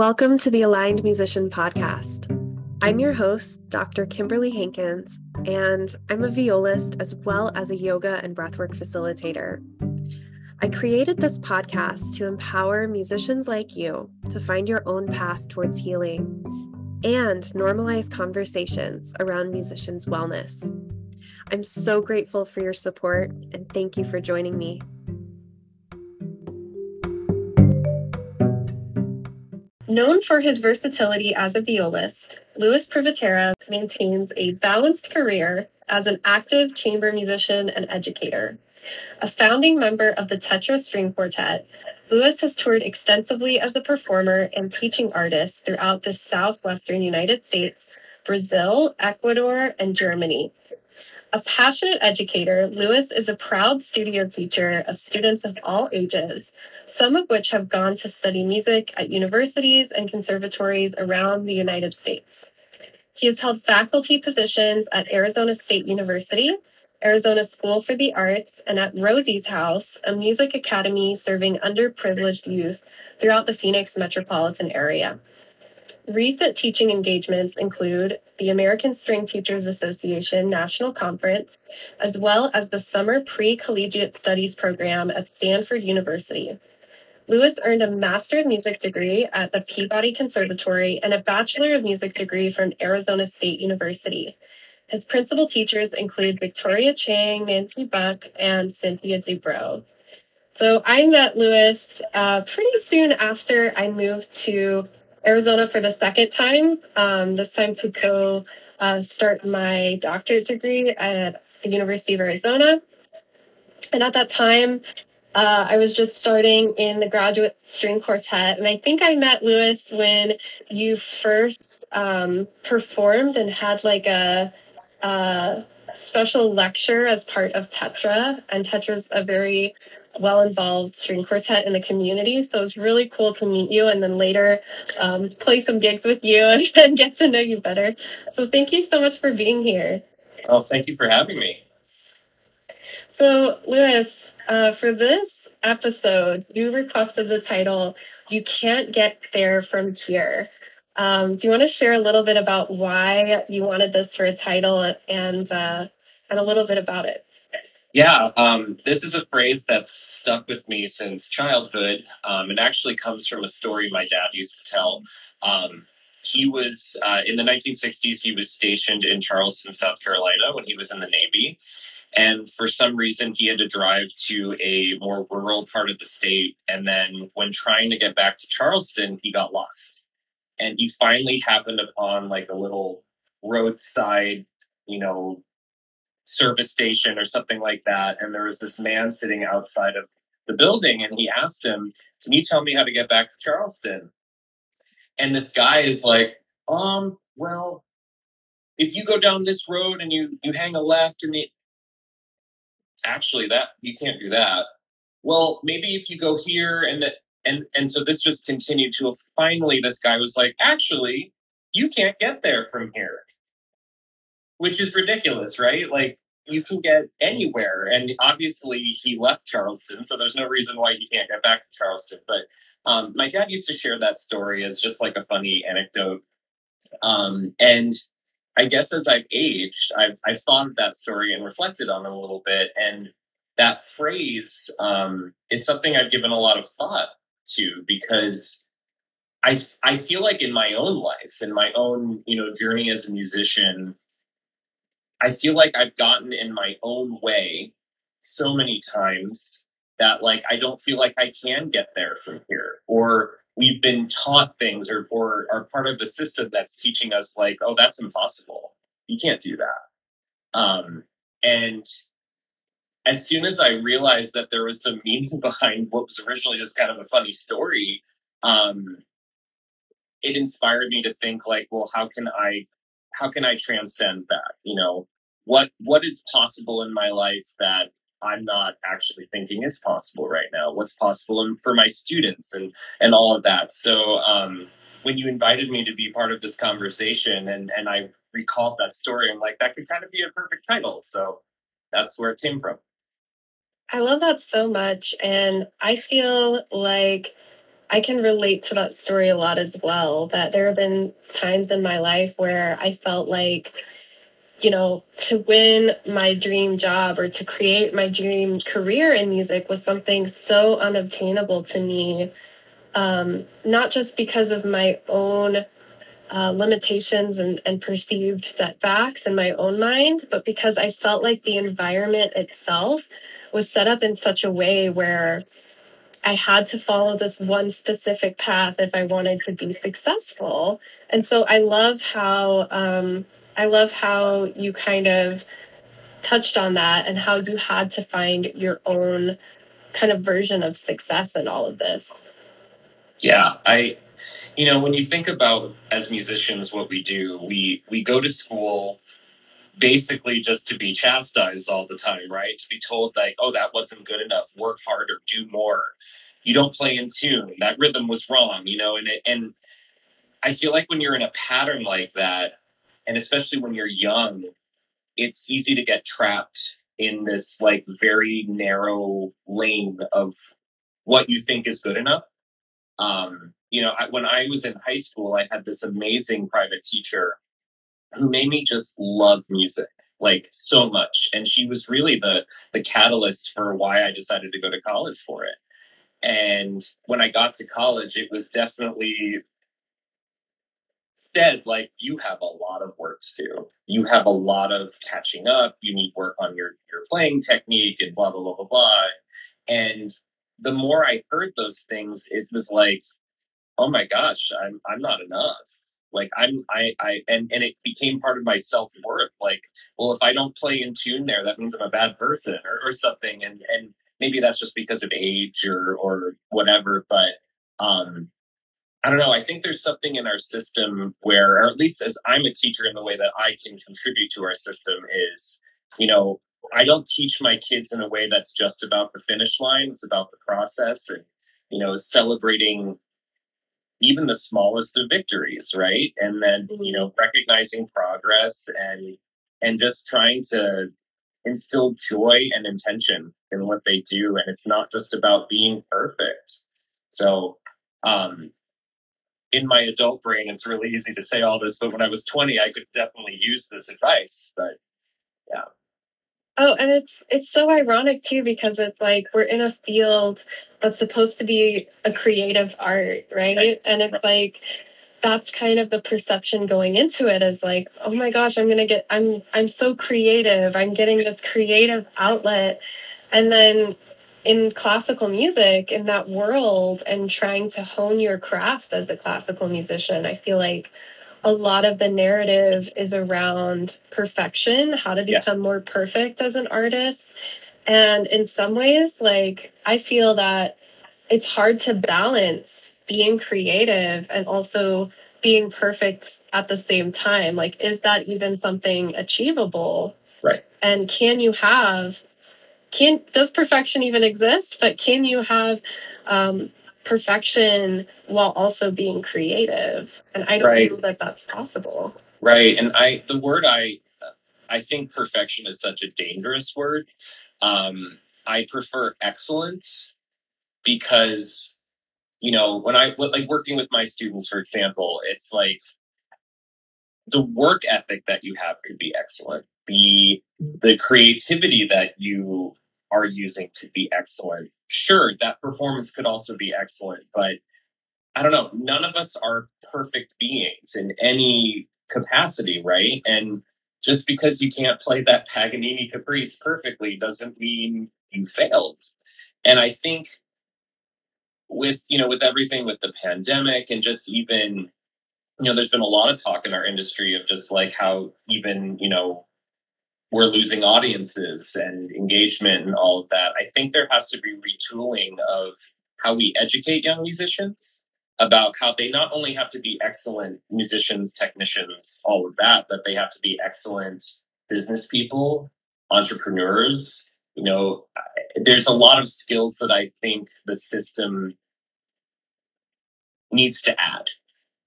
Welcome to the Aligned Musician Podcast. I'm your host, Dr. Kimberly Hankins, and I'm a violist as well as a yoga and breathwork facilitator. I created this podcast to empower musicians like you to find your own path towards healing and normalize conversations around musicians' wellness. I'm so grateful for your support and thank you for joining me. Known for his versatility as a violist, Louis Privitera maintains a balanced career as an active chamber musician and educator. A founding member of the Tetra String Quartet, Louis has toured extensively as a performer and teaching artist throughout the southwestern United States, Brazil, Ecuador, and Germany. A passionate educator, Louis is a proud studio teacher of students of all ages, some of which have gone to study music at universities and conservatories around the United States. He has held faculty positions at Arizona State University, Arizona School for the Arts, and at Rosie's House, a music academy serving underprivileged youth throughout the Phoenix metropolitan area. Recent teaching engagements include the American String Teachers Association National Conference, as well as the Summer Pre Collegiate Studies program at Stanford University. Louis earned a Master of Music degree at the Peabody Conservatory and a Bachelor of Music degree from Arizona State University. His principal teachers include Victoria Chiang, Nancy Buck, and Cynthia Dubrow. So I met Louis uh, pretty soon after I moved to Arizona for the second time, um, this time to go uh, start my doctorate degree at the University of Arizona. And at that time, uh, I was just starting in the graduate string quartet. And I think I met Louis when you first um, performed and had like a, a special lecture as part of Tetra. And Tetra's a very well involved string quartet in the community. So it was really cool to meet you and then later um, play some gigs with you and, and get to know you better. So thank you so much for being here. Oh, thank you for having me. So, Louis, uh, for this episode, you requested the title You Can't Get There From Here. Um, do you want to share a little bit about why you wanted this for a title and, uh, and a little bit about it? Yeah, um, this is a phrase that's stuck with me since childhood. Um, it actually comes from a story my dad used to tell. Um, he was uh, in the 1960s, he was stationed in Charleston, South Carolina when he was in the Navy. And for some reason, he had to drive to a more rural part of the state. And then when trying to get back to Charleston, he got lost. And he finally happened upon like a little roadside, you know, service station or something like that. And there was this man sitting outside of the building and he asked him, Can you tell me how to get back to Charleston? And this guy is like, Um, well, if you go down this road and you you hang a left and the actually that you can't do that. Well, maybe if you go here and that and and so this just continued to finally this guy was like, actually, you can't get there from here which is ridiculous, right? Like you can get anywhere. And obviously, he left Charleston, so there's no reason why he can't get back to Charleston. But um, my dad used to share that story as just like a funny anecdote. Um, and I guess as I've aged, I've I've thought of that story and reflected on it a little bit. And that phrase um, is something I've given a lot of thought to because I I feel like in my own life, in my own you know journey as a musician, I feel like I've gotten in my own way so many times that like I don't feel like I can get there from here. Or we've been taught things or or are part of a system that's teaching us like, oh, that's impossible. You can't do that. Um, and as soon as I realized that there was some meaning behind what was originally just kind of a funny story, um, it inspired me to think like, well, how can I how can I transcend that? You know, what what is possible in my life that I'm not actually thinking is possible right now? What's possible in, for my students and and all of that. So um, when you invited me to be part of this conversation and and I recalled that story, I'm like that could kind of be a perfect title. So that's where it came from. I love that so much, and I feel like I can relate to that story a lot as well. That there have been times in my life where I felt like, you know, to win my dream job or to create my dream career in music was something so unobtainable to me. Um, not just because of my own uh, limitations and, and perceived setbacks in my own mind, but because I felt like the environment itself was set up in such a way where I had to follow this one specific path if I wanted to be successful. And so I love how um, I love how you kind of touched on that and how you had to find your own kind of version of success in all of this. Yeah, I you know, when you think about as musicians what we do, we we go to school basically just to be chastised all the time, right? To be told like, "Oh, that wasn't good enough. Work harder, do more." You don't play in tune. That rhythm was wrong, you know, and it, and I feel like when you're in a pattern like that, and especially when you're young, it's easy to get trapped in this like very narrow lane of what you think is good enough. Um, you know, I, when I was in high school, I had this amazing private teacher who made me just love music like so much, and she was really the the catalyst for why I decided to go to college for it. And when I got to college, it was definitely said like you have a lot of work to do. You have a lot of catching up. You need work on your your playing technique and blah blah blah blah blah. And the more I heard those things, it was like oh my gosh, I'm I'm not enough. Like I'm I I and and it became part of my self worth. Like, well, if I don't play in tune there, that means I'm a bad person or, or something. And and maybe that's just because of age or or whatever. But um, I don't know. I think there's something in our system where, or at least as I'm a teacher, in the way that I can contribute to our system is, you know, I don't teach my kids in a way that's just about the finish line. It's about the process and you know celebrating even the smallest of victories, right? And then, you know, recognizing progress and and just trying to instill joy and intention in what they do. And it's not just about being perfect. So um in my adult brain, it's really easy to say all this, but when I was 20, I could definitely use this advice. But yeah. Oh, and it's it's so ironic too because it's like we're in a field that's supposed to be a creative art, right? And it's like that's kind of the perception going into it is like, oh my gosh, I'm gonna get I'm I'm so creative. I'm getting this creative outlet. And then in classical music, in that world and trying to hone your craft as a classical musician, I feel like a lot of the narrative is around perfection, how to become yes. more perfect as an artist. And in some ways, like, I feel that it's hard to balance being creative and also being perfect at the same time. Like, is that even something achievable? Right. And can you have, can, does perfection even exist? But can you have um, perfection while also being creative? And i don't right. know that that's possible. Right. And i the word i i think perfection is such a dangerous word. Um i prefer excellence because you know when i like working with my students for example it's like the work ethic that you have could be excellent. The the creativity that you are using could be excellent. Sure, that performance could also be excellent, but I don't know. None of us are perfect beings in any capacity, right? And just because you can't play that Paganini Caprice perfectly doesn't mean you failed. And I think with, you know, with everything with the pandemic and just even, you know, there's been a lot of talk in our industry of just like how even, you know, we're losing audiences and engagement and all of that. I think there has to be retooling of how we educate young musicians about how they not only have to be excellent musicians, technicians, all of that, but they have to be excellent business people, entrepreneurs. You know, there's a lot of skills that I think the system needs to add.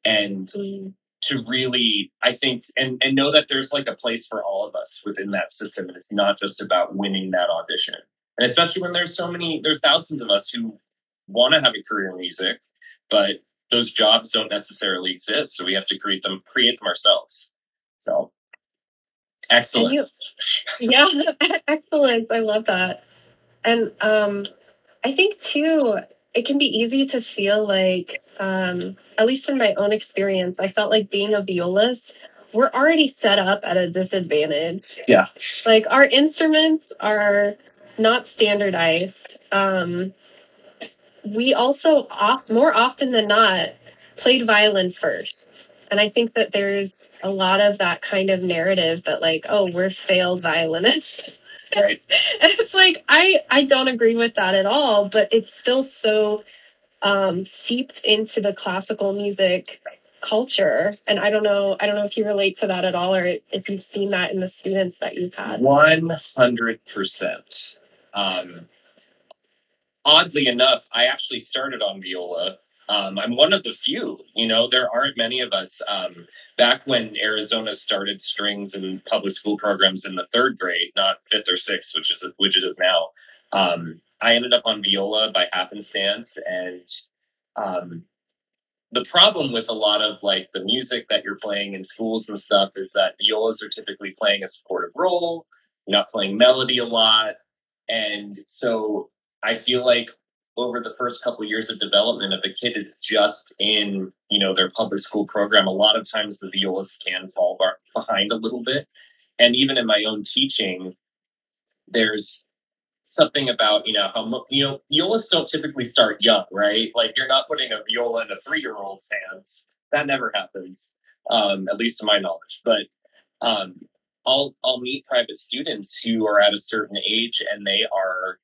And mm to really i think and and know that there's like a place for all of us within that system and it's not just about winning that audition and especially when there's so many there's thousands of us who want to have a career in music, but those jobs don't necessarily exist. So we have to create them, create them ourselves. So excellent. yeah, excellent. I love that. And um, I think too, it can be easy to feel like, um, at least in my own experience, I felt like being a violist, we're already set up at a disadvantage. Yeah. Like our instruments are not standardized. Um, we also oft, more often than not played violin first. And I think that there's a lot of that kind of narrative that like, oh, we're failed violinists. Right. and it's like I I don't agree with that at all, but it's still so um, seeped into the classical music culture. And I don't know, I don't know if you relate to that at all or if you've seen that in the students that you've had. One hundred percent. Um, oddly enough, I actually started on viola. Um, I'm one of the few, you know, there aren't many of us. Um, back when Arizona started strings and public school programs in the third grade, not fifth or sixth, which is which it is now. Um, I ended up on viola by happenstance, and um, the problem with a lot of like the music that you're playing in schools and stuff is that violas are typically playing a supportive role. Not playing melody a lot, and so I feel like over the first couple of years of development, if a kid is just in, you know, their public school program, a lot of times the violist can fall behind a little bit. And even in my own teaching, there's something about, you know, how, you know, violists don't typically start young, right? Like you're not putting a viola in a three-year-old's hands. That never happens, um, at least to my knowledge. But um, I'll, I'll meet private students who are at a certain age and they are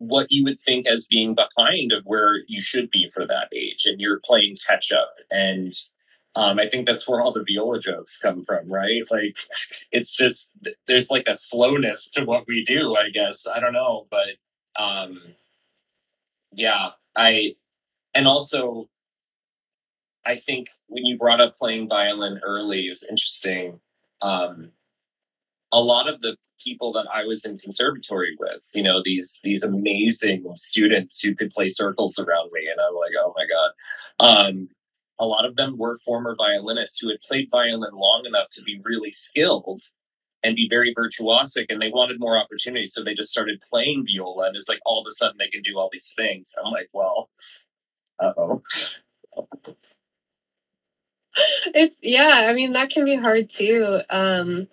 what you would think as being behind of where you should be for that age and you're playing catch up. And um, i think that's where all the viola jokes come from right? Like it's just there's like a slowness to what we do i guess. I don't know but um yeah i and also i think when you brought up playing violin early it was interesting. Um a lot of the people that I was in conservatory with, you know, these these amazing students who could play circles around me, and I'm like, oh my god. Um, a lot of them were former violinists who had played violin long enough to be really skilled and be very virtuosic, and they wanted more opportunities, so they just started playing viola, and it's like all of a sudden they can do all these things. I'm like, well, uh oh. it's yeah i mean that can be hard too um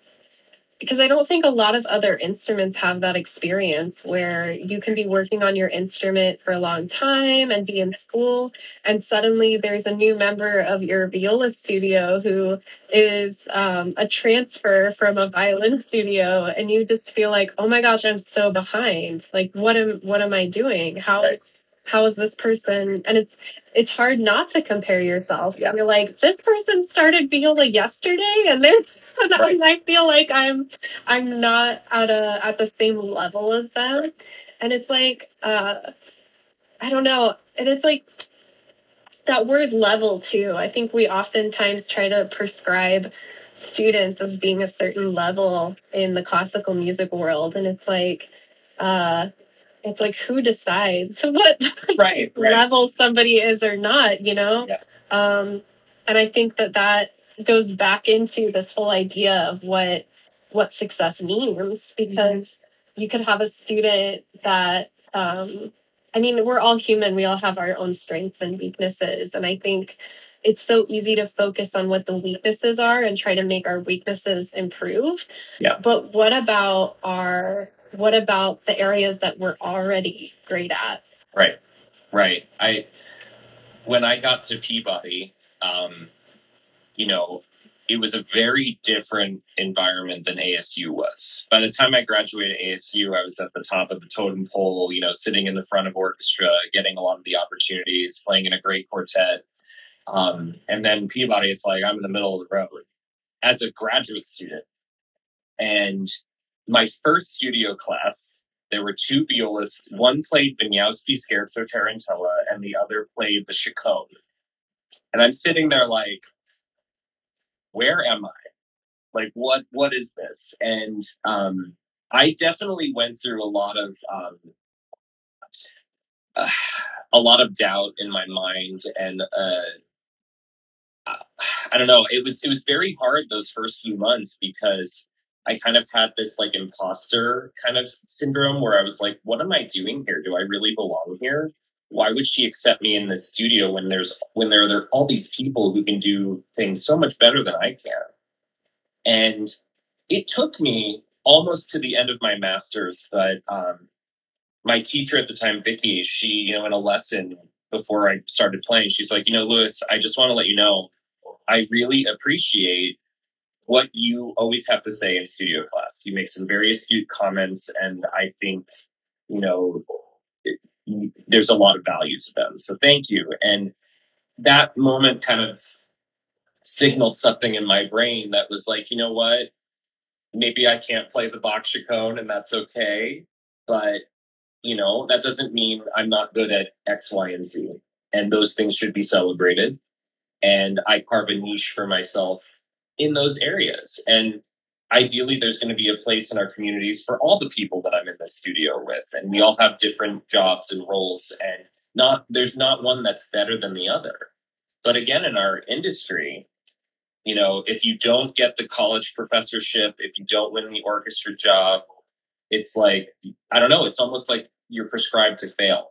because I don't think a lot of other instruments have that experience where you can be working on your instrument for a long time and be in school, and suddenly there's a new member of your viola studio who is um, a transfer from a violin studio, and you just feel like, oh my gosh, I'm so behind. Like, what am what am I doing? How how is this person and it's it's hard not to compare yourself. Yeah. you're like this person started viola yesterday and then right. i feel like i'm i'm not at a at the same level as them. And it's like uh i don't know. And it's like that word level too. I think we oftentimes try to prescribe students as being a certain level in the classical music world. And it's like uh it's like who decides what right, right. level somebody is or not you know yeah. um and i think that that goes back into this whole idea of what what success means because mm-hmm. you could have a student that um i mean we're all human we all have our own strengths and weaknesses and i think it's so easy to focus on what the weaknesses are and try to make our weaknesses improve yeah but what about our what about the areas that we're already great at? Right, right. I when I got to Peabody, um, you know, it was a very different environment than ASU was. By the time I graduated ASU, I was at the top of the totem pole, you know, sitting in the front of orchestra, getting a lot of the opportunities, playing in a great quartet. Um, and then Peabody, it's like I'm in the middle of the road as a graduate student. And my first studio class, there were two violists. One played Wieniawski Scherzo Tarantella, and the other played the Chaconne. And I'm sitting there like, where am I? Like, what what is this? And um, I definitely went through a lot of um, a lot of doubt in my mind and uh, I don't know. It was it was very hard those first few months because I kind of had this like imposter kind of syndrome where I was like, what am I doing here? Do I really belong here? Why would she accept me in the studio when there's when there, there are all these people who can do things so much better than I can? And it took me almost to the end of my master's, but um, my teacher at the time, Vicky, she, you know, in a lesson before I started playing, she's like, you know, Louis, I just want to let you know, I really appreciate what you always have to say in studio class. You make some very astute comments, and I think, you know, it, there's a lot of value to them. So thank you. And that moment kind of signaled something in my brain that was like, you know what? Maybe I can't play the Bach chaconne, and that's okay. But, you know, that doesn't mean I'm not good at X, Y, and Z. And those things should be celebrated. And I carve a niche for myself in those areas. And ideally, there's going to be a place in our communities for all the people that I'm in the studio with. And we all have different jobs and roles, and not there's not one that's better than the other. But again, in our industry, you know, if you don't get the college professorship, if you don't win the orchestra job, it's like, I don't know, it's almost like you're prescribed to fail.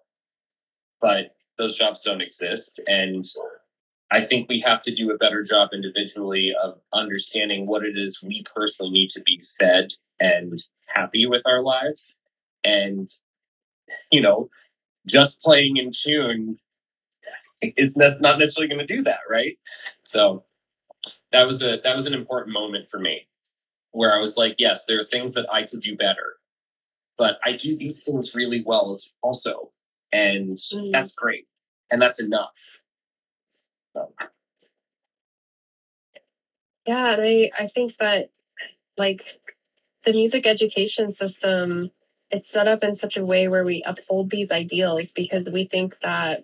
But those jobs don't exist. And I think we have to do a better job individually of understanding what it is we personally need to be fed and happy with our lives. And, you know, just playing in tune is not necessarily going to do that, right? So that was a that was an important moment for me where I was like, yes, there are things that I could do better, but I do these things really well also, and mm. that's great, and that's enough. Yeah, and I, I think that like the music education system, it's set up in such a way where we uphold these ideals because we think that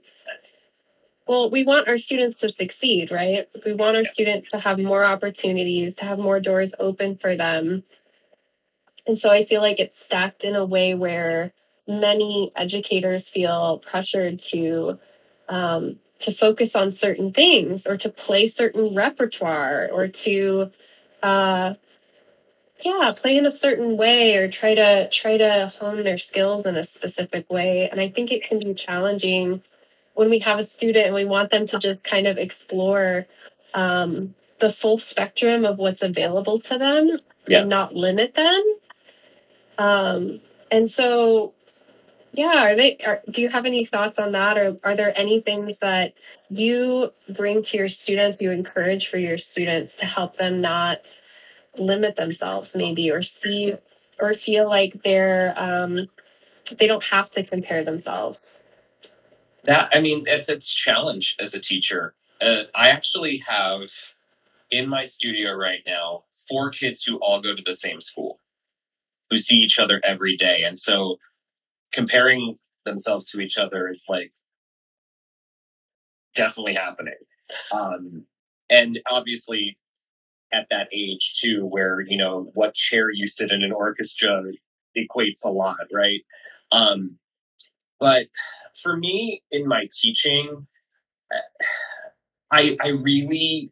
well, we want our students to succeed, right? We want our students to have more opportunities, to have more doors open for them. And so I feel like it's stacked in a way where many educators feel pressured to um, to focus on certain things or to play certain repertoire or to uh, yeah play in a certain way or try to try to hone their skills in a specific way and i think it can be challenging when we have a student and we want them to just kind of explore um, the full spectrum of what's available to them yeah. and not limit them um, and so yeah, are they? Are, do you have any thoughts on that, or are there any things that you bring to your students, you encourage for your students to help them not limit themselves, maybe, or see or feel like they're um, they don't have to compare themselves? That I mean, it's it's challenge as a teacher. Uh, I actually have in my studio right now four kids who all go to the same school, who see each other every day, and so comparing themselves to each other is like definitely happening. Um, and obviously, at that age too, where you know what chair you sit in an orchestra equates a lot, right? Um, but for me, in my teaching, I I really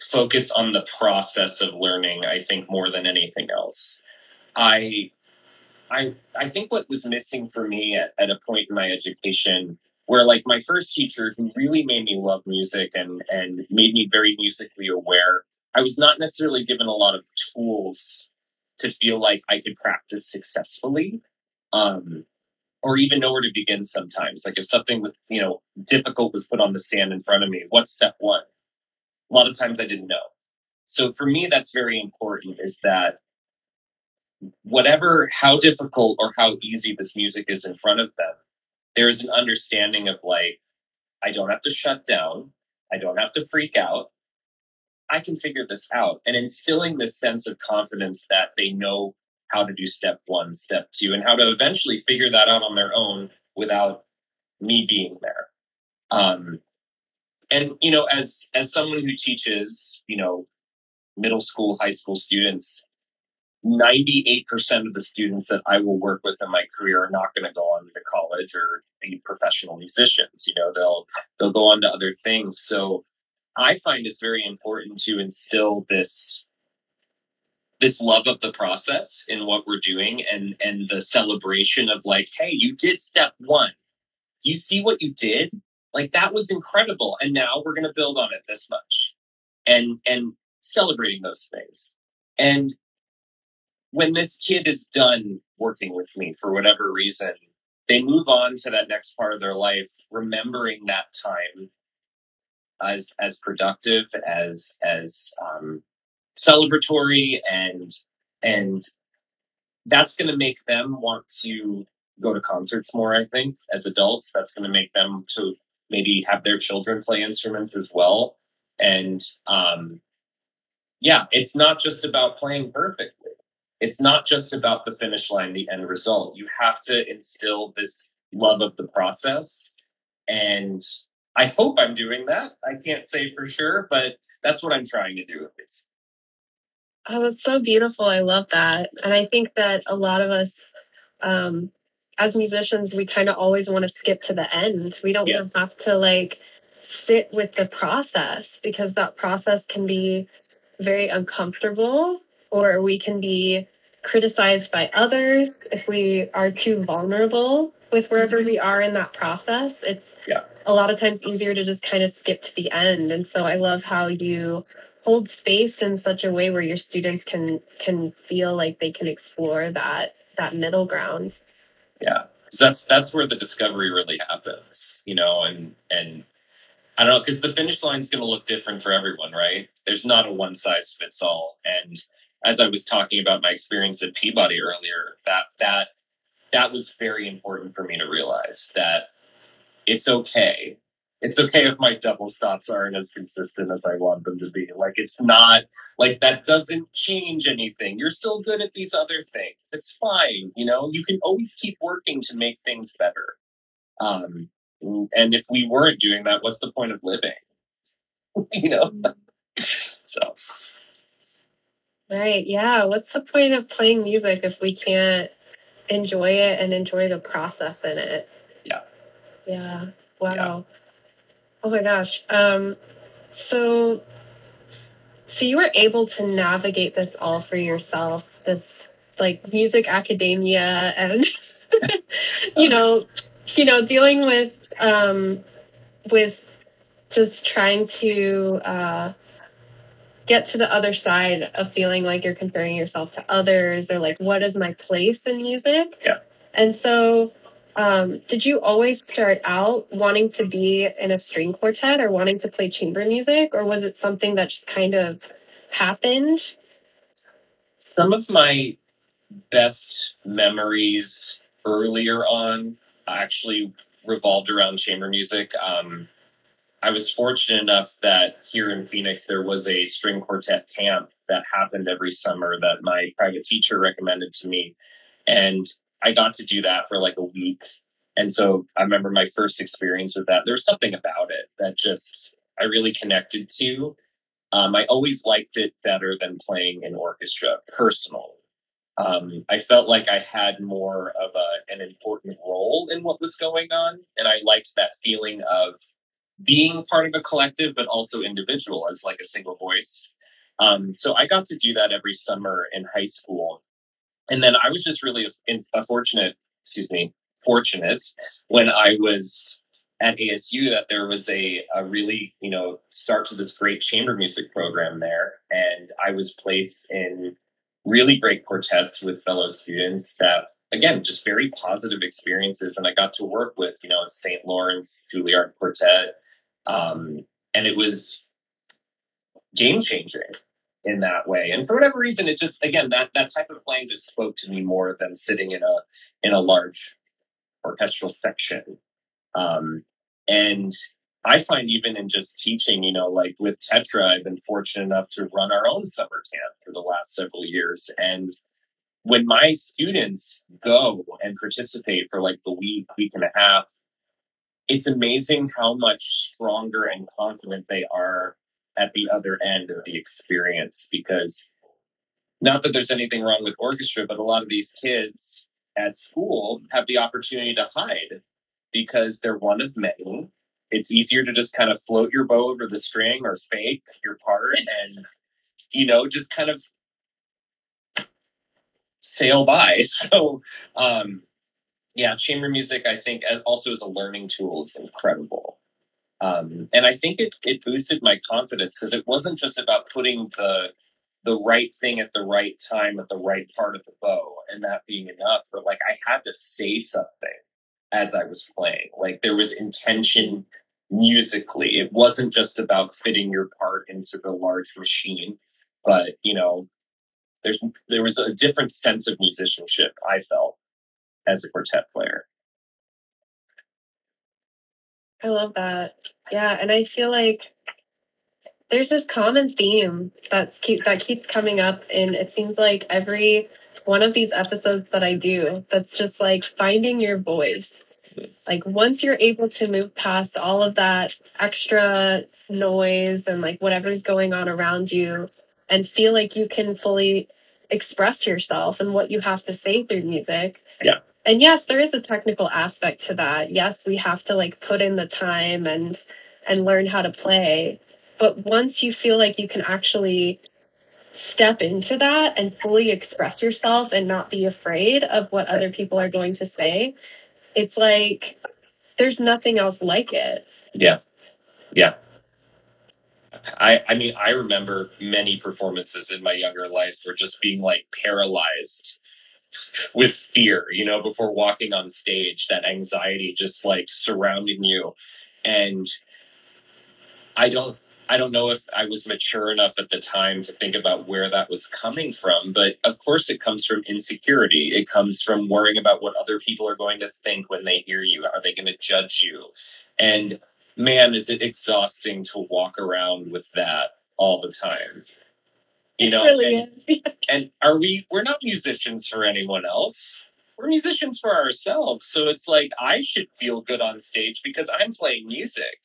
focus on the process of learning. I think more than anything else. I I I think what was missing for me at, at a point in my education where like my first teacher who really made me love music and and made me very musically aware, I was not necessarily given a lot of tools to feel like I could practice successfully. Um, or even know where to begin sometimes. Like if something you know difficult was put on the stand in front of me, what's step one? A lot of times I didn't know. So for me, that's very important. Is that whatever how difficult or how easy this music is in front of them, there is an understanding of like, I don't have to shut down, I don't have to freak out. I can figure this out. And instilling this sense of confidence that they know how to do step one, step two, and how to eventually figure that out on their own without me being there. Um, and you know, as as someone who teaches, you know, middle school, high school students, 98% of the students that I will work with in my career are not going to go on to college or be professional musicians. You know, they'll they'll go on to other things. So I find it's very important to instill this this love of the process in what we're doing and and the celebration of like hey you did step one do you see what you did like that was incredible and now we're going to build on it this much and and celebrating those things and when this kid is done working with me for whatever reason they move on to that next part of their life remembering that time as as productive as as um, celebratory and and that's going to make them want to go to concerts more i think as adults. That's going to make them to maybe have their children play instruments as well. And um yeah it's not just about playing perfectly it's not just about the finish line the end result you have to instill this love of the process and i hope i'm doing that i can't say for sure but that's what i'm trying to do at least Oh, that's so beautiful. I love that. And I think that a lot of us, um, as musicians, we kind of always want to skip to the end. We don't Yes. have to like sit with the process because that process can be very uncomfortable or we can be criticized by others if we are too vulnerable with wherever we are in that process. It's Yeah. a lot of times easier to just kind of skip to the end. And so I love how you hold space in such a way where your students can can feel like they can explore that that middle ground. Yeah, 'Cause that's that's where the discovery really happens, you know, and and I don't know because the finish line is going to look different for everyone, right? There's not a one size fits all. And as I was talking about my experience at Peabody earlier, that that that was very important for me to realize that it's okay. It's okay if my double stops aren't as consistent as I want them to be. Like it's not like that doesn't change anything. You're still good at these other things. It's fine, you know. You can always keep working to make things better. Um, and if we weren't doing that, what's the point of living? you know. So Right. Yeah. What's the point of playing music if we can't enjoy it and enjoy the process in it? Yeah. Yeah. Wow. Oh my gosh. Um so so you were able to navigate this all for yourself, this like music academia and you know, you know, dealing with um with just trying to uh get to the other side of feeling like you're comparing yourself to others or like what is my place in music Yeah. and so um, did you always start out wanting to be in a string quartet or wanting to play chamber music or was it something that just kind of happened some of my best memories earlier on actually revolved around chamber music. Um, I was fortunate enough that here in Phoenix there was a string quartet camp that happened every summer that my private teacher recommended to me, and I got to do that for like a week. And so I remember my first experience with that. There's something about it that just I really connected to. Um, I always liked it better than playing in orchestra personally. Um, I felt like I had more of a, an important role in what was going on, and I liked that feeling of being part of a collective, but also individual as like a single voice. Um, so I got to do that every summer in high school, and then I was just really in- uh, fortunate. Excuse me, fortunate when I was at ASU that there was a, a really you know start to this great chamber music program there, and I was placed in really great quartets with fellow students that again just very positive experiences and i got to work with you know st lawrence juilliard quartet um, and it was game changing in that way and for whatever reason it just again that that type of playing just spoke to me more than sitting in a in a large orchestral section um, and I find even in just teaching, you know, like with Tetra, I've been fortunate enough to run our own summer camp for the last several years. And when my students go and participate for like the week, week and a half, it's amazing how much stronger and confident they are at the other end of the experience because not that there's anything wrong with orchestra, but a lot of these kids at school have the opportunity to hide because they're one of many. It's easier to just kind of float your bow over the string or fake your part and, you know, just kind of sail by. So, um, yeah, chamber music, I think, as, also as a learning tool, is incredible. Um, and I think it, it boosted my confidence because it wasn't just about putting the the right thing at the right time at the right part of the bow and that being enough, but like I had to say something as I was playing. Like there was intention musically. It wasn't just about fitting your part into the large machine, but you know, there's there was a different sense of musicianship I felt as a quartet player. I love that. Yeah, and I feel like there's this common theme that's keep, that keeps coming up and it seems like every one of these episodes that I do that's just like finding your voice. Like once you're able to move past all of that extra noise and like whatever's going on around you and feel like you can fully express yourself and what you have to say through music. Yeah. And yes, there is a technical aspect to that. Yes, we have to like put in the time and and learn how to play. But once you feel like you can actually step into that and fully express yourself and not be afraid of what other people are going to say, it's like there's nothing else like it. Yeah. Yeah. I I mean I remember many performances in my younger life for just being like paralyzed with fear, you know, before walking on stage, that anxiety just like surrounding you. And I don't I don't know if I was mature enough at the time to think about where that was coming from, but of course it comes from insecurity. It comes from worrying about what other people are going to think when they hear you. Are they going to judge you? And man, is it exhausting to walk around with that all the time. You know, really and, and are we we're not musicians for anyone else. We're musicians for ourselves. So it's like I should feel good on stage because I'm playing music.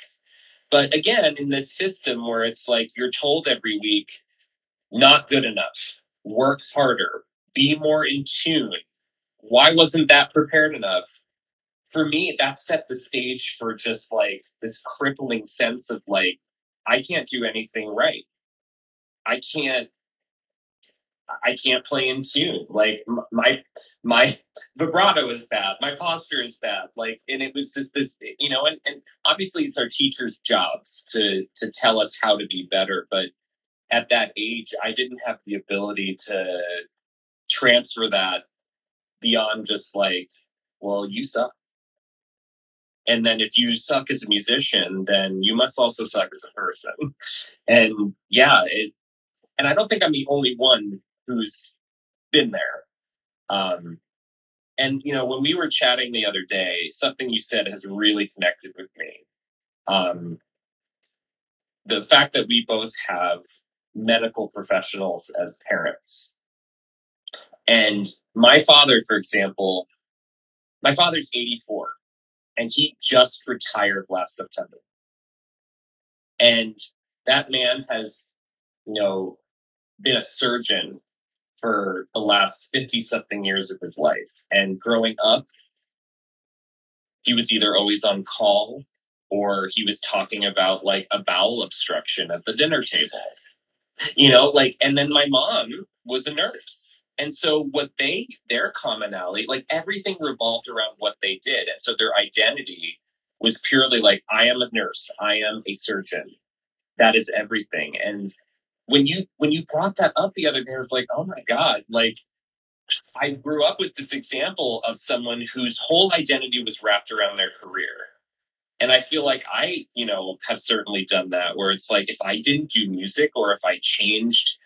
But again, in this system where it's like you're told every week, not good enough, work harder, be more in tune. Why wasn't that prepared enough? For me, that set the stage for just like this crippling sense of like, I can't do anything right. I can't I can't play in tune. Like my my vibrato is bad. My posture is bad. Like, and it was just this, you know. And, and obviously, it's our teachers' jobs to to tell us how to be better. But at that age, I didn't have the ability to transfer that beyond just like, well, you suck. And then if you suck as a musician, then you must also suck as a person. and yeah, it, and I don't think I'm the only one who's been there. Um, and you know, when we were chatting the other day, something you said has really connected with me. Um, the fact that we both have medical professionals as parents. And my father, for example, my father's 84 and he just retired last September. And that man has, you know, been a surgeon for the last 50 something years of his life. And growing up, he was either always on call or he was talking about like a bowel obstruction at the dinner table. You know, like, and then my mom was a nurse. And so what they, their commonality, like everything revolved around what they did. And so their identity was purely like, I am a nurse, I am a surgeon. That is everything. And when you when you brought that up the other day, I was like, oh my god, like I grew up with this example of someone whose whole identity was wrapped around their career. And I feel like I, you know, have certainly done that where it's like if I didn't do music or if I changed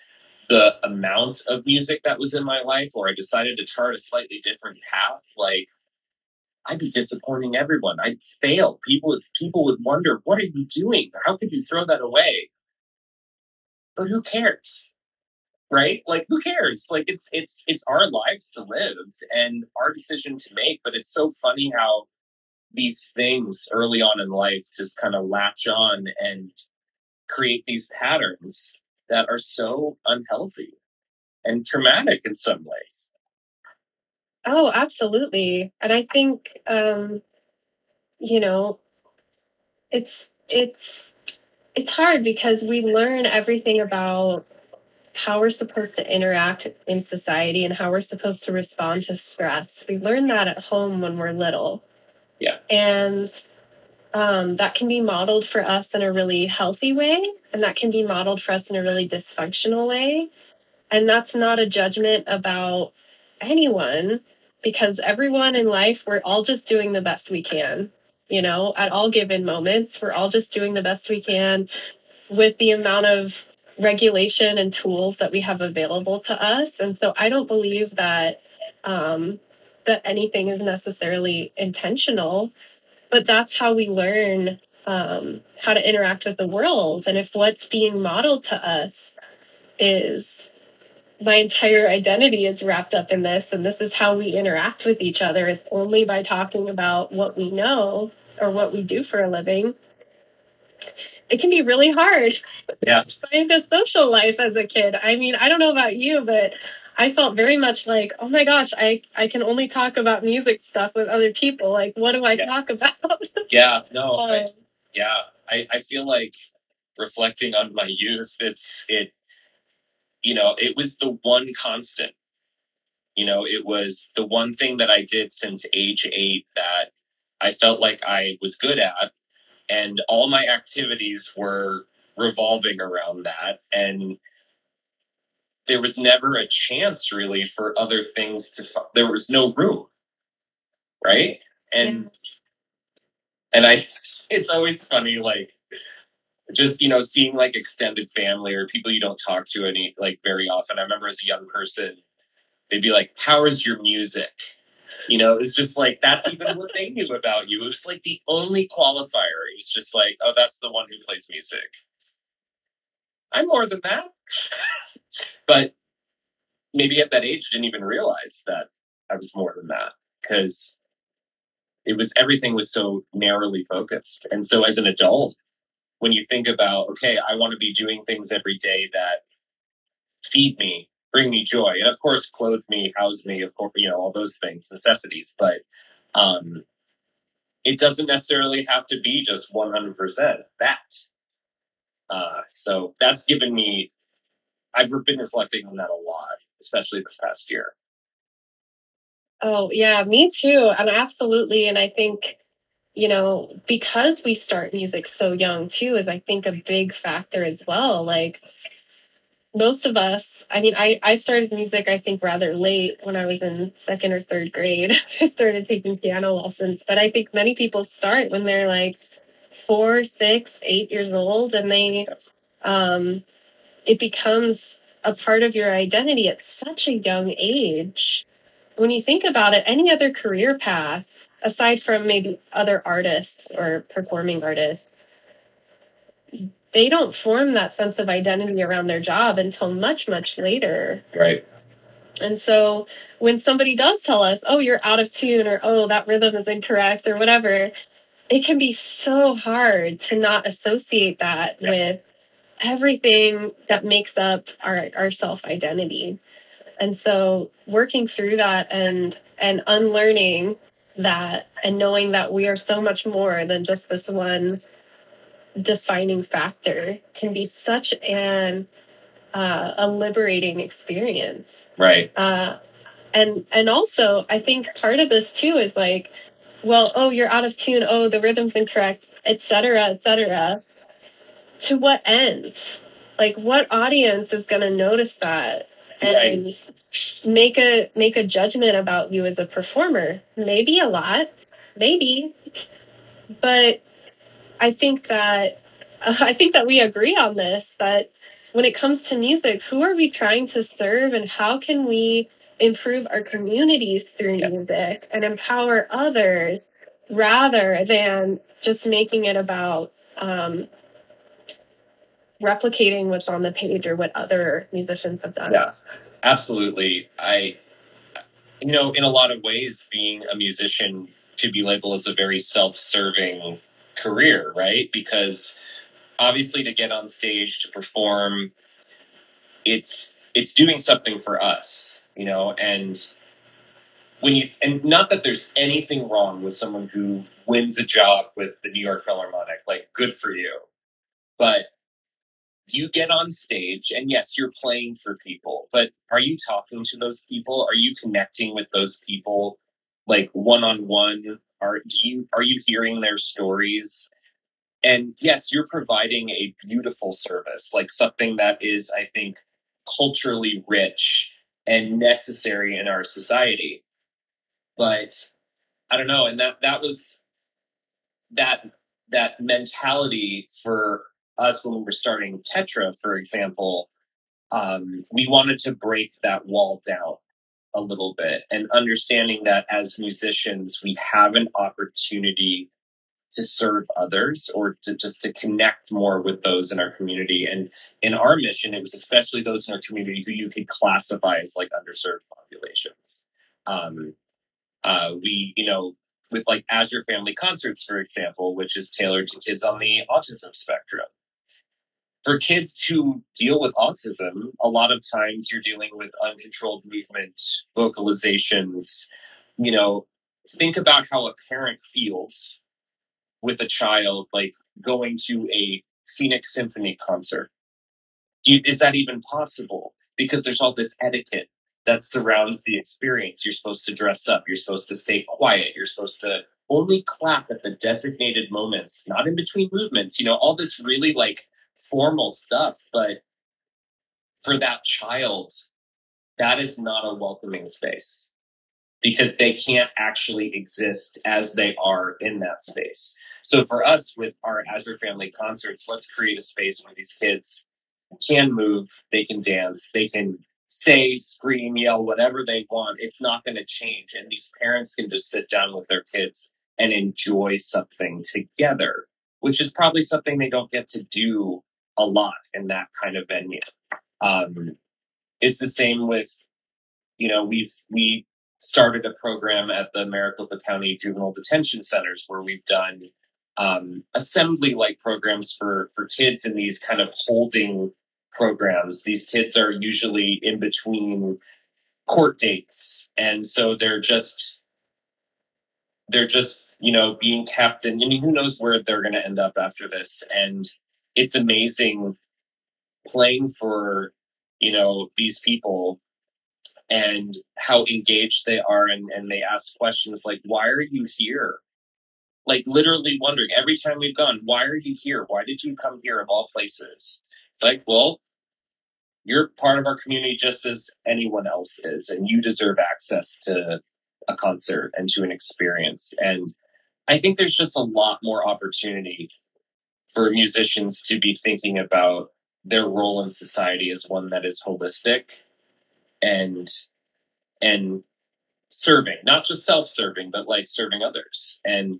the amount of music that was in my life or I decided to chart a slightly different path, like I'd be disappointing everyone. I'd fail. People would people would wonder, what are you doing? How could you throw that away? But who cares? Right? Like who cares? Like it's it's it's our lives to live and our decision to make, but it's so funny how these things early on in life just kind of latch on and create these patterns that are so unhealthy and traumatic in some ways. Oh, absolutely. And I think, um, you know, it's it's it's hard because we learn everything about how we're supposed to interact in society and how we're supposed to respond to stress. We learn that at home when we're little. Yeah. And um, that can be modeled for us in a really healthy way, and that can be modeled for us in a really dysfunctional way. And that's not a judgment about anyone because everyone in life, we're all just doing the best we can. You know, at all given moments, we're all just doing the best we can with the amount of regulation and tools that we have available to us. And so I don't believe that um, that anything is necessarily intentional, but that's how we learn um, how to interact with the world. And if what's being modeled to us is my entire identity is wrapped up in this, and this is how we interact with each other is only by talking about what we know or what we do for a living, it can be really hard Yeah. to find a social life as a kid. I mean, I don't know about you, but I felt very much like, oh my gosh, I, I can only talk about music stuff with other people. Like, what do I Yeah. talk about? Yeah, no, I, Um, yeah, I, I feel like reflecting on my youth, it's it, you know, it was the one constant. You know, it was the one thing that I did since age eight that I felt like I was good at, and all my activities were revolving around that, and there was never a chance really for other things to. fu- There was no room, right? And and I, it's always funny, like just you know seeing like extended family or people you don't talk to any like very often. I remember as a young person, they'd be like, "How is your music?" You know, it's just like that's even what they knew about you. It was like the only qualifier. It was just like, "Oh, that's the one who plays music." I'm more than that, but maybe at that age didn't even realize that I was more than that because it was everything was so narrowly focused. And so as an adult, when you think about, okay, I want to be doing things every day that feed me, bring me joy, and of course clothe me, house me, of course, you know, all those things, necessities, but um it doesn't necessarily have to be just 100% that. Uh, so that's given me, I've been reflecting on that a lot, especially this past year. Oh, yeah, me too. And absolutely. And I think, you know, because we start music so young too, is I think a big factor as well. Like most of us, I mean, I, I started music, I think, rather late when I was in second or third grade. I started taking piano lessons, but I think many people start when they're like four, six, eight years old, and they, um, it becomes a part of your identity at such a young age. When you think about it, any other career path, aside from maybe other artists or performing artists, they don't form that sense of identity around their job until much, much later. Right. And so when somebody does tell us, oh, you're out of tune, or oh, that rhythm is incorrect, or whatever, it can be so hard to not associate that Yeah. with everything that makes up our, our self identity. And so working through that and and unlearning that and knowing that we are so much more than just this one defining factor can be such an uh, a liberating experience. Right. uh, and and also i think part of this too is like well oh you're out of tune. Oh the rhythm's incorrect etc etc to what end? Like what audience is going to notice that and make a make a judgment about you as a performer. Maybe a lot. Maybe. But i think that i think that we agree on this that when it comes to music who are we trying to serve and how can we improve our communities through music and empower others rather than just making it about um, replicating what's on the page or what other musicians have done. Yeah, absolutely. I, you know, in a lot of ways, being a musician could be labeled as a very self-serving career, right? Because obviously, to get on stage to perform, it's it's doing something for us, you know, and when you and not that there's anything wrong with someone who wins a job with the New York Philharmonic, like good for you. But you get on stage and yes, you're playing for people, but are you talking to those people? Are you connecting with those people like one on one? Are you are you hearing their stories? And yes, you're providing a beautiful service, like something that is, I think, culturally rich and necessary in our society. But I don't know, and that that was that that mentality for us when we were starting Tetra, for example, um, we wanted to break that wall down a little bit and understanding that as musicians, we have an opportunity to serve others or to just to connect more with those in our community. And in our mission, it was especially those in our community who you could classify as like underserved populations. Um, uh, we, you know, with like Azure Family Concerts, for example, which is tailored to kids on the autism spectrum. For kids who deal with autism, a lot of times you're dealing with uncontrolled movement, vocalizations. You know, think about how a parent feels with a child, like going to a Phoenix Symphony concert. Is that even possible? Because there's all this etiquette that surrounds the experience. You're supposed to dress up. You're supposed to stay quiet. You're supposed to only clap at the designated moments, not in between movements. You know, all this really like formal stuff. But for that child, that is not a welcoming space because they can't actually exist as they are in that space. So for us with our Azure Family concerts, let's create a space where these kids can move, they can dance, they can say, scream, yell, whatever they want. It's not going to change. And these parents can just sit down with their kids and enjoy something together, which is probably something they don't get to do a lot in that kind of venue. Um, it's the same with, you know, we've, we started a program at the Maricopa County Juvenile Detention Centers where we've done um, assembly like programs for for kids in these kind of holding programs. These kids are usually in between court dates, and so they're just they're just you know being captain. I mean who knows where they're going to end up after this. And it's amazing playing for you know these people and how engaged they are and, and they ask questions like why are you here like literally wondering every time we've gone, why are you here? Why did you come here of all places? It's like, well, you're part of our community just as anyone else is, and you deserve access to a concert and to an experience. And I think there's just a lot more opportunity for musicians to be thinking about their role in society as one that is holistic and and serving, not just self-serving, but like serving others. And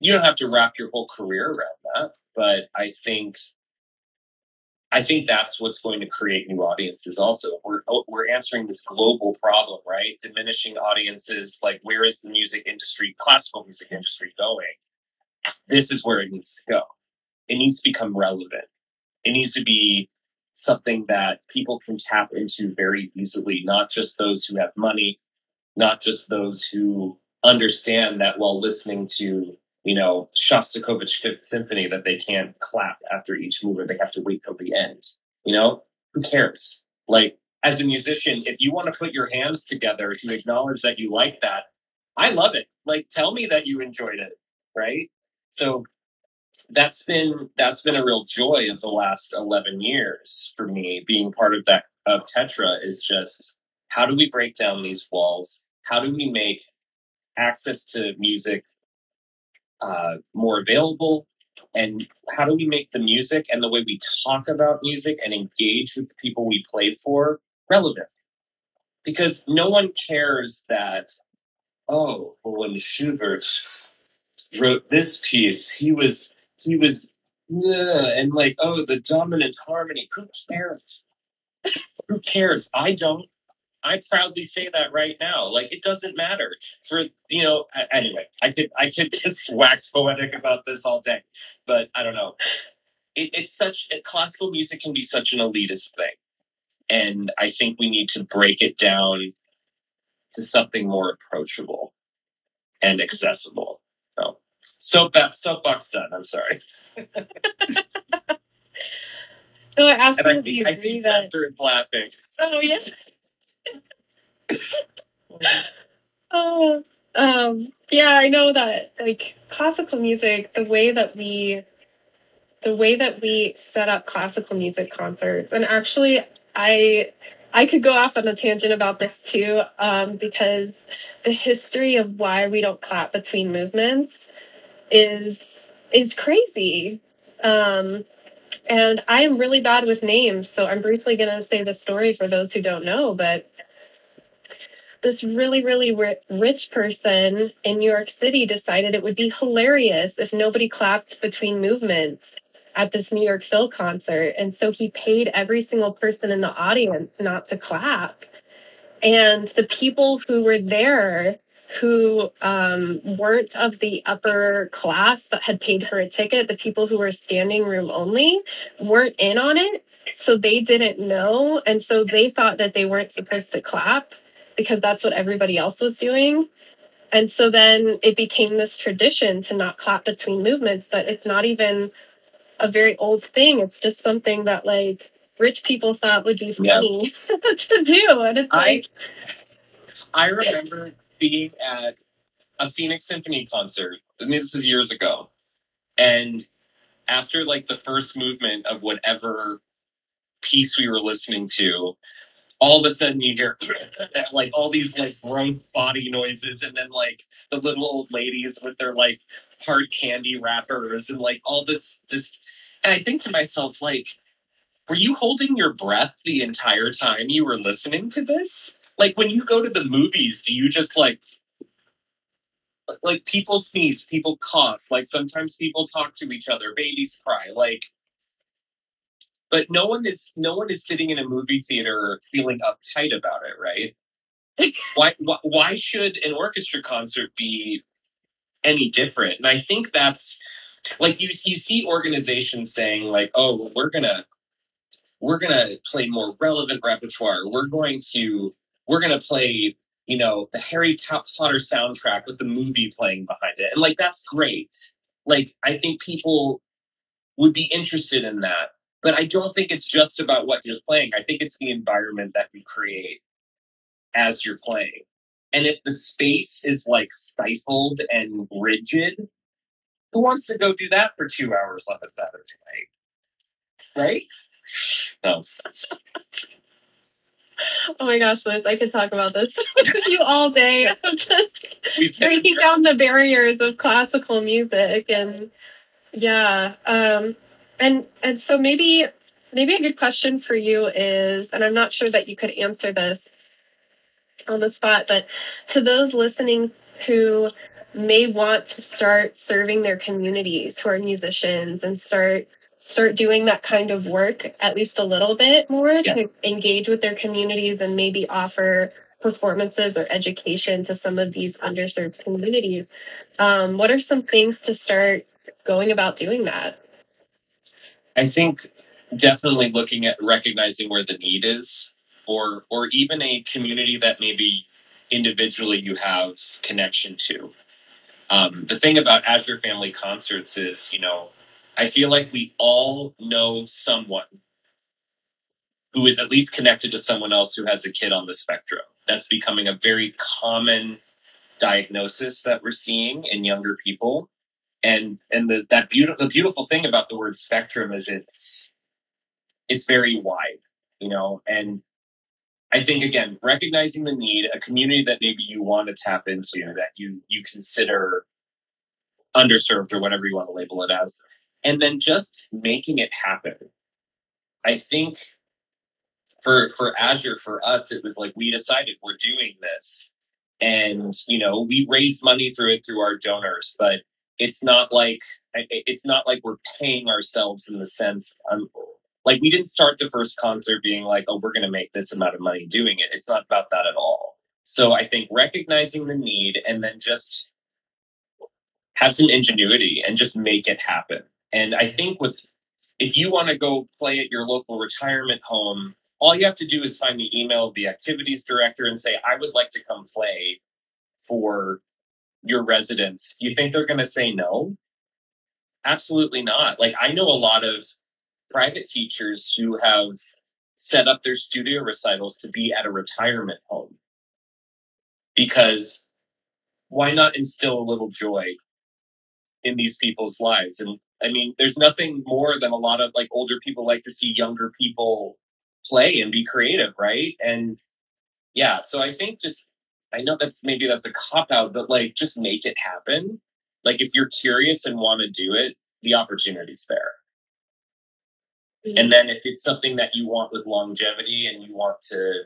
you don't have to wrap your whole career around that, but I think I think that's what's going to create new audiences. Also, we're oh, we're answering this global problem, right? Diminishing audiences. Like, where is the music industry, classical music industry, going? This is where it needs to go. It needs to become relevant. It needs to be something that people can tap into very easily. Not just those who have money, not just those who understand that while listening to you know, Shostakovich Fifth Symphony that they can't clap after each movement. They have to wait till the end. You know, who cares? Like, as a musician, if you want to put your hands together to acknowledge that you like that, I love it. Like, tell me that you enjoyed it, right? So that's been that's been a real joy of the last 11 years for me being part of that of tetra is just how do we break down these walls how do we make access to music uh, more available? And how do we make the music and the way we talk about music and engage with the people we play for relevant? Because no one cares that, oh, well, when Schubert wrote this piece, he was, he was, and like, oh, the dominant harmony. Who cares? Who cares? I don't. I proudly say that right now. Like it doesn't matter for you know. Anyway, I could I could just wax poetic about this all day, but I don't know. It, it's such classical music can be such an elitist thing, and I think we need to break it down to something more approachable and accessible. So, soap soapbox done. I'm sorry. no, I absolutely I agree that. laughing. Oh yeah. Oh, um, yeah, I know that like classical music, the way that we the way that we set up classical music concerts and actually I I could go off on a tangent about this too, um, because the history of why we don't clap between movements is is crazy. Um, and I am really bad with names, so I'm briefly going to say the story for those who don't know. But this really, really rich person in New York City decided it would be hilarious if nobody clapped between movements at this New York Phil concert. And so he paid every single person in the audience not to clap. And the people who were there who um, weren't of the upper class that had paid for a ticket, the people who were standing room only, weren't in on it. So they didn't know. And so they thought that they weren't supposed to clap because that's what everybody else was doing. And so then it became this tradition to not clap between movements, but it's not even a very old thing. It's just something that like rich people thought would be funny yeah. to do. And it's like I, I remember being at a Phoenix Symphony concert. I mean this was years ago. And after like the first movement of whatever piece we were listening to, all of a sudden you hear like all these like gross body noises and then like the little old ladies with their like hard candy wrappers and like all this just and I think to myself, like, were you holding your breath the entire time you were listening to this? Like when you go to the movies, do you just like like people sneeze, people cough, like sometimes people talk to each other, babies cry, like but no one is no one is sitting in a movie theater feeling uptight about it, right? why, why why should an orchestra concert be any different? And I think that's like you you see organizations saying like, oh, we're gonna we're gonna play more relevant repertoire. We're going to we're gonna play you know the Harry Potter soundtrack with the movie playing behind it, and like that's great. Like I think people would be interested in that, but I don't think it's just about what you're playing. I think it's the environment that you create as you're playing. And if the space is like stifled and rigid, who wants to go do that for two hours on a Saturday night? Right? No. Oh my gosh, Liz, I could talk about this with you all day. I'm just breaking down the barriers of classical music and yeah. Um and and so maybe maybe a good question for you is, and I'm not sure that you could answer this on the spot, but to those listening who may want to start serving their communities who are musicians and start start doing that kind of work at least a little bit more yeah. to engage with their communities and maybe offer performances or education to some of these underserved communities. Um, what are some things to start going about doing that? I think definitely looking at recognizing where the need is or or even a community that maybe individually you have connection to um, the thing about Azure Family Concerts is, you know, I feel like we all know someone who is at least connected to someone else who has a kid on the spectrum. That's becoming a very common diagnosis that we're seeing in younger people. And and the that beautiful the beautiful thing about the word spectrum is it's it's very wide, you know, and I think again, recognizing the need, a community that maybe you want to tap into, that you you consider underserved or whatever you want to label it as, and then just making it happen. I think for for Azure, for us, it was like we decided we're doing this, and you know we raised money through it through our donors, but it's not like it's not like we're paying ourselves in the sense um, like we didn't start the first concert being like, oh, we're going to make this amount of money doing it. It's not about that at all. So I think recognizing the need and then just have some ingenuity and just make it happen. And I think what's if you want to go play at your local retirement home all you have to do is find the email of the activities director and say, I would like to come play for your residents. You think they're going to say no? Absolutely not. Like, I know a lot of private teachers who have set up their studio recitals to be at a retirement home because why not instill a little joy in these people's lives and i mean there's nothing more than a lot of like older people like to see younger people play and be creative right? And yeah so i think just i know that's maybe that's a cop out but like just make it happen. Like if you're curious and want to do it the opportunity's there. Mm-hmm. and then if it's something that you want with longevity and you want to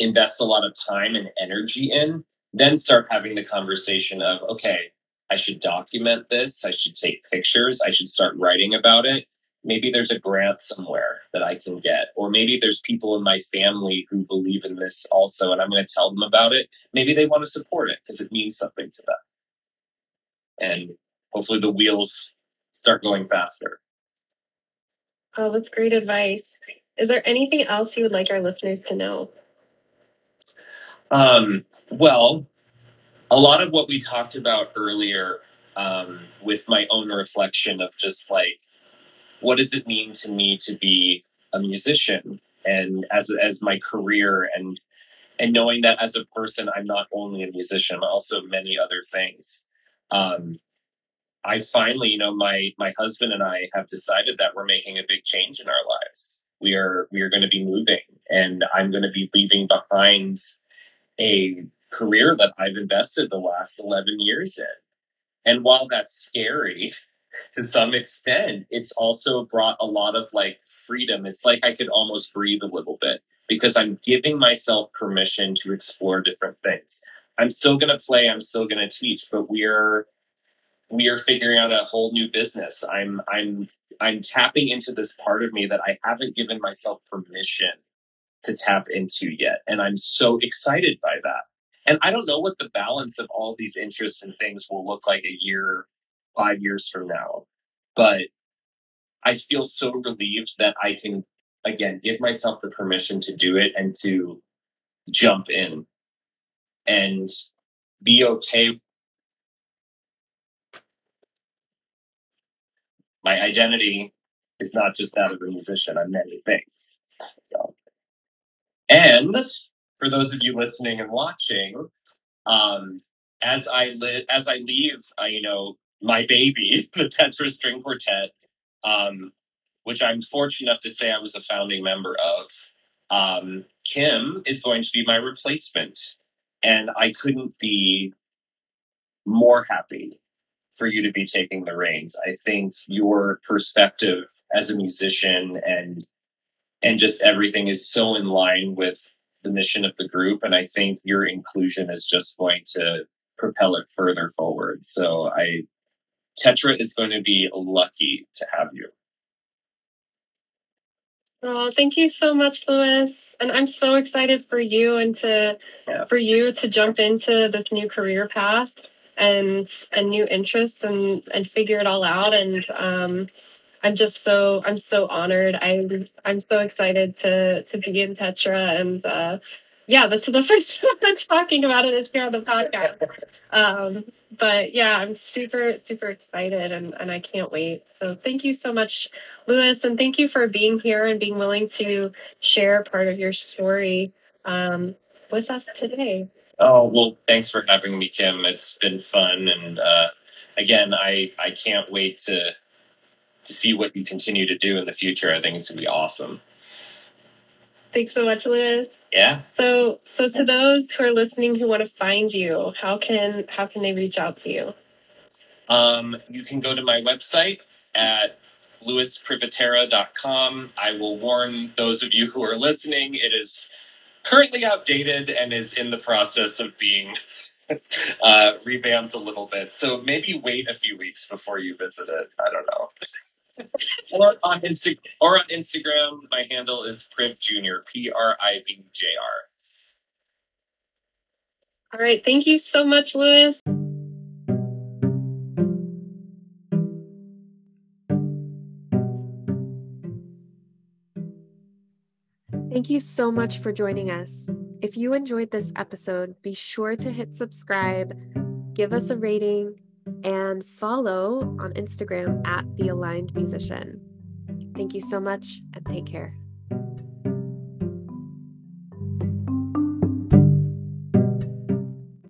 invest a lot of time and energy in then start having the conversation of okay i should document this. I should take pictures. I should start writing about it. Maybe there's a grant somewhere that i can get. Or maybe there's people in my family who believe in this also and i'm going to tell them about it. Maybe they want to support it because it means something to them. And hopefully the wheels start going faster. Oh that's great advice. Is there anything else you would like our listeners to know? Um, well, a lot of what we talked about earlier um, with my own reflection of just like, what does it mean to me to be a musician and as as my career and and knowing that as a person i'm not only a musician i'm also many other things. Um, i finally you know my my husband and i have decided that we're making a big change in our lives. We are we are going to be moving and i'm going to be leaving behind a career that I've invested the last 11 years in. And while that's scary to some extent, it's also brought a lot of like freedom. It's like I could almost breathe a little bit because I'm giving myself permission to explore different things. I'm still going to play, I'm still going to teach, but we're we are figuring out a whole new business. I'm I'm I'm tapping into this part of me that I haven't given myself permission to tap into yet. And I'm so excited by that. And I don't know what the balance of all these interests and things will look like a year, five years from now. But I feel so relieved that I can, again, give myself the permission to do it and to jump in and be okay. My identity is not just that of a musician, I'm many things. So and for those of you listening and watching, um, as I as I leave, uh, you know, my baby, the Tetra String Quartet, um, which I'm fortunate enough to say I was a founding member of, um, Kim is going to be my replacement, and I couldn't be more happy for you to be taking the reins. I think your perspective as a musician and and just everything is so in line with the mission of the group and i think your inclusion is just going to propel it further forward so i tetra is going to be lucky to have you Oh, thank you so much, Louis. And I'm so excited for you and to yeah. for you to jump into this new career path and and new interests and and figure it all out. And um, I'm just so I'm so honored. I'm I'm so excited to to be in Tetra and uh, yeah, this is the first time I'm talking about it is here on the podcast. Um, but yeah, I'm super super excited and and I can't wait. So thank you so much, Louis, and thank you for being here and being willing to share part of your story um, with us today. Oh well, thanks for having me, Kim. It's been fun, and uh, again, I I can't wait to to see what you continue to do in the future. I think it's gonna be awesome. Thanks so much, Liz. Yeah. So, so to those who are listening who want to find you, how can how can they reach out to you? Um, you can go to my website at louisprivitera.com. I will warn those of you who are listening, it is currently outdated and is in the process of being uh, revamped a little bit. So maybe wait a few weeks before you visit it. I don't know. or on Insta- or on Instagram, my handle is Priv Junior, P R I V J R. All right, thank you so much, Louis. Thank you so much for joining us. If you enjoyed this episode, be sure to hit subscribe, give us a rating, and follow on Instagram at The Aligned Musician. Thank you so much and take care.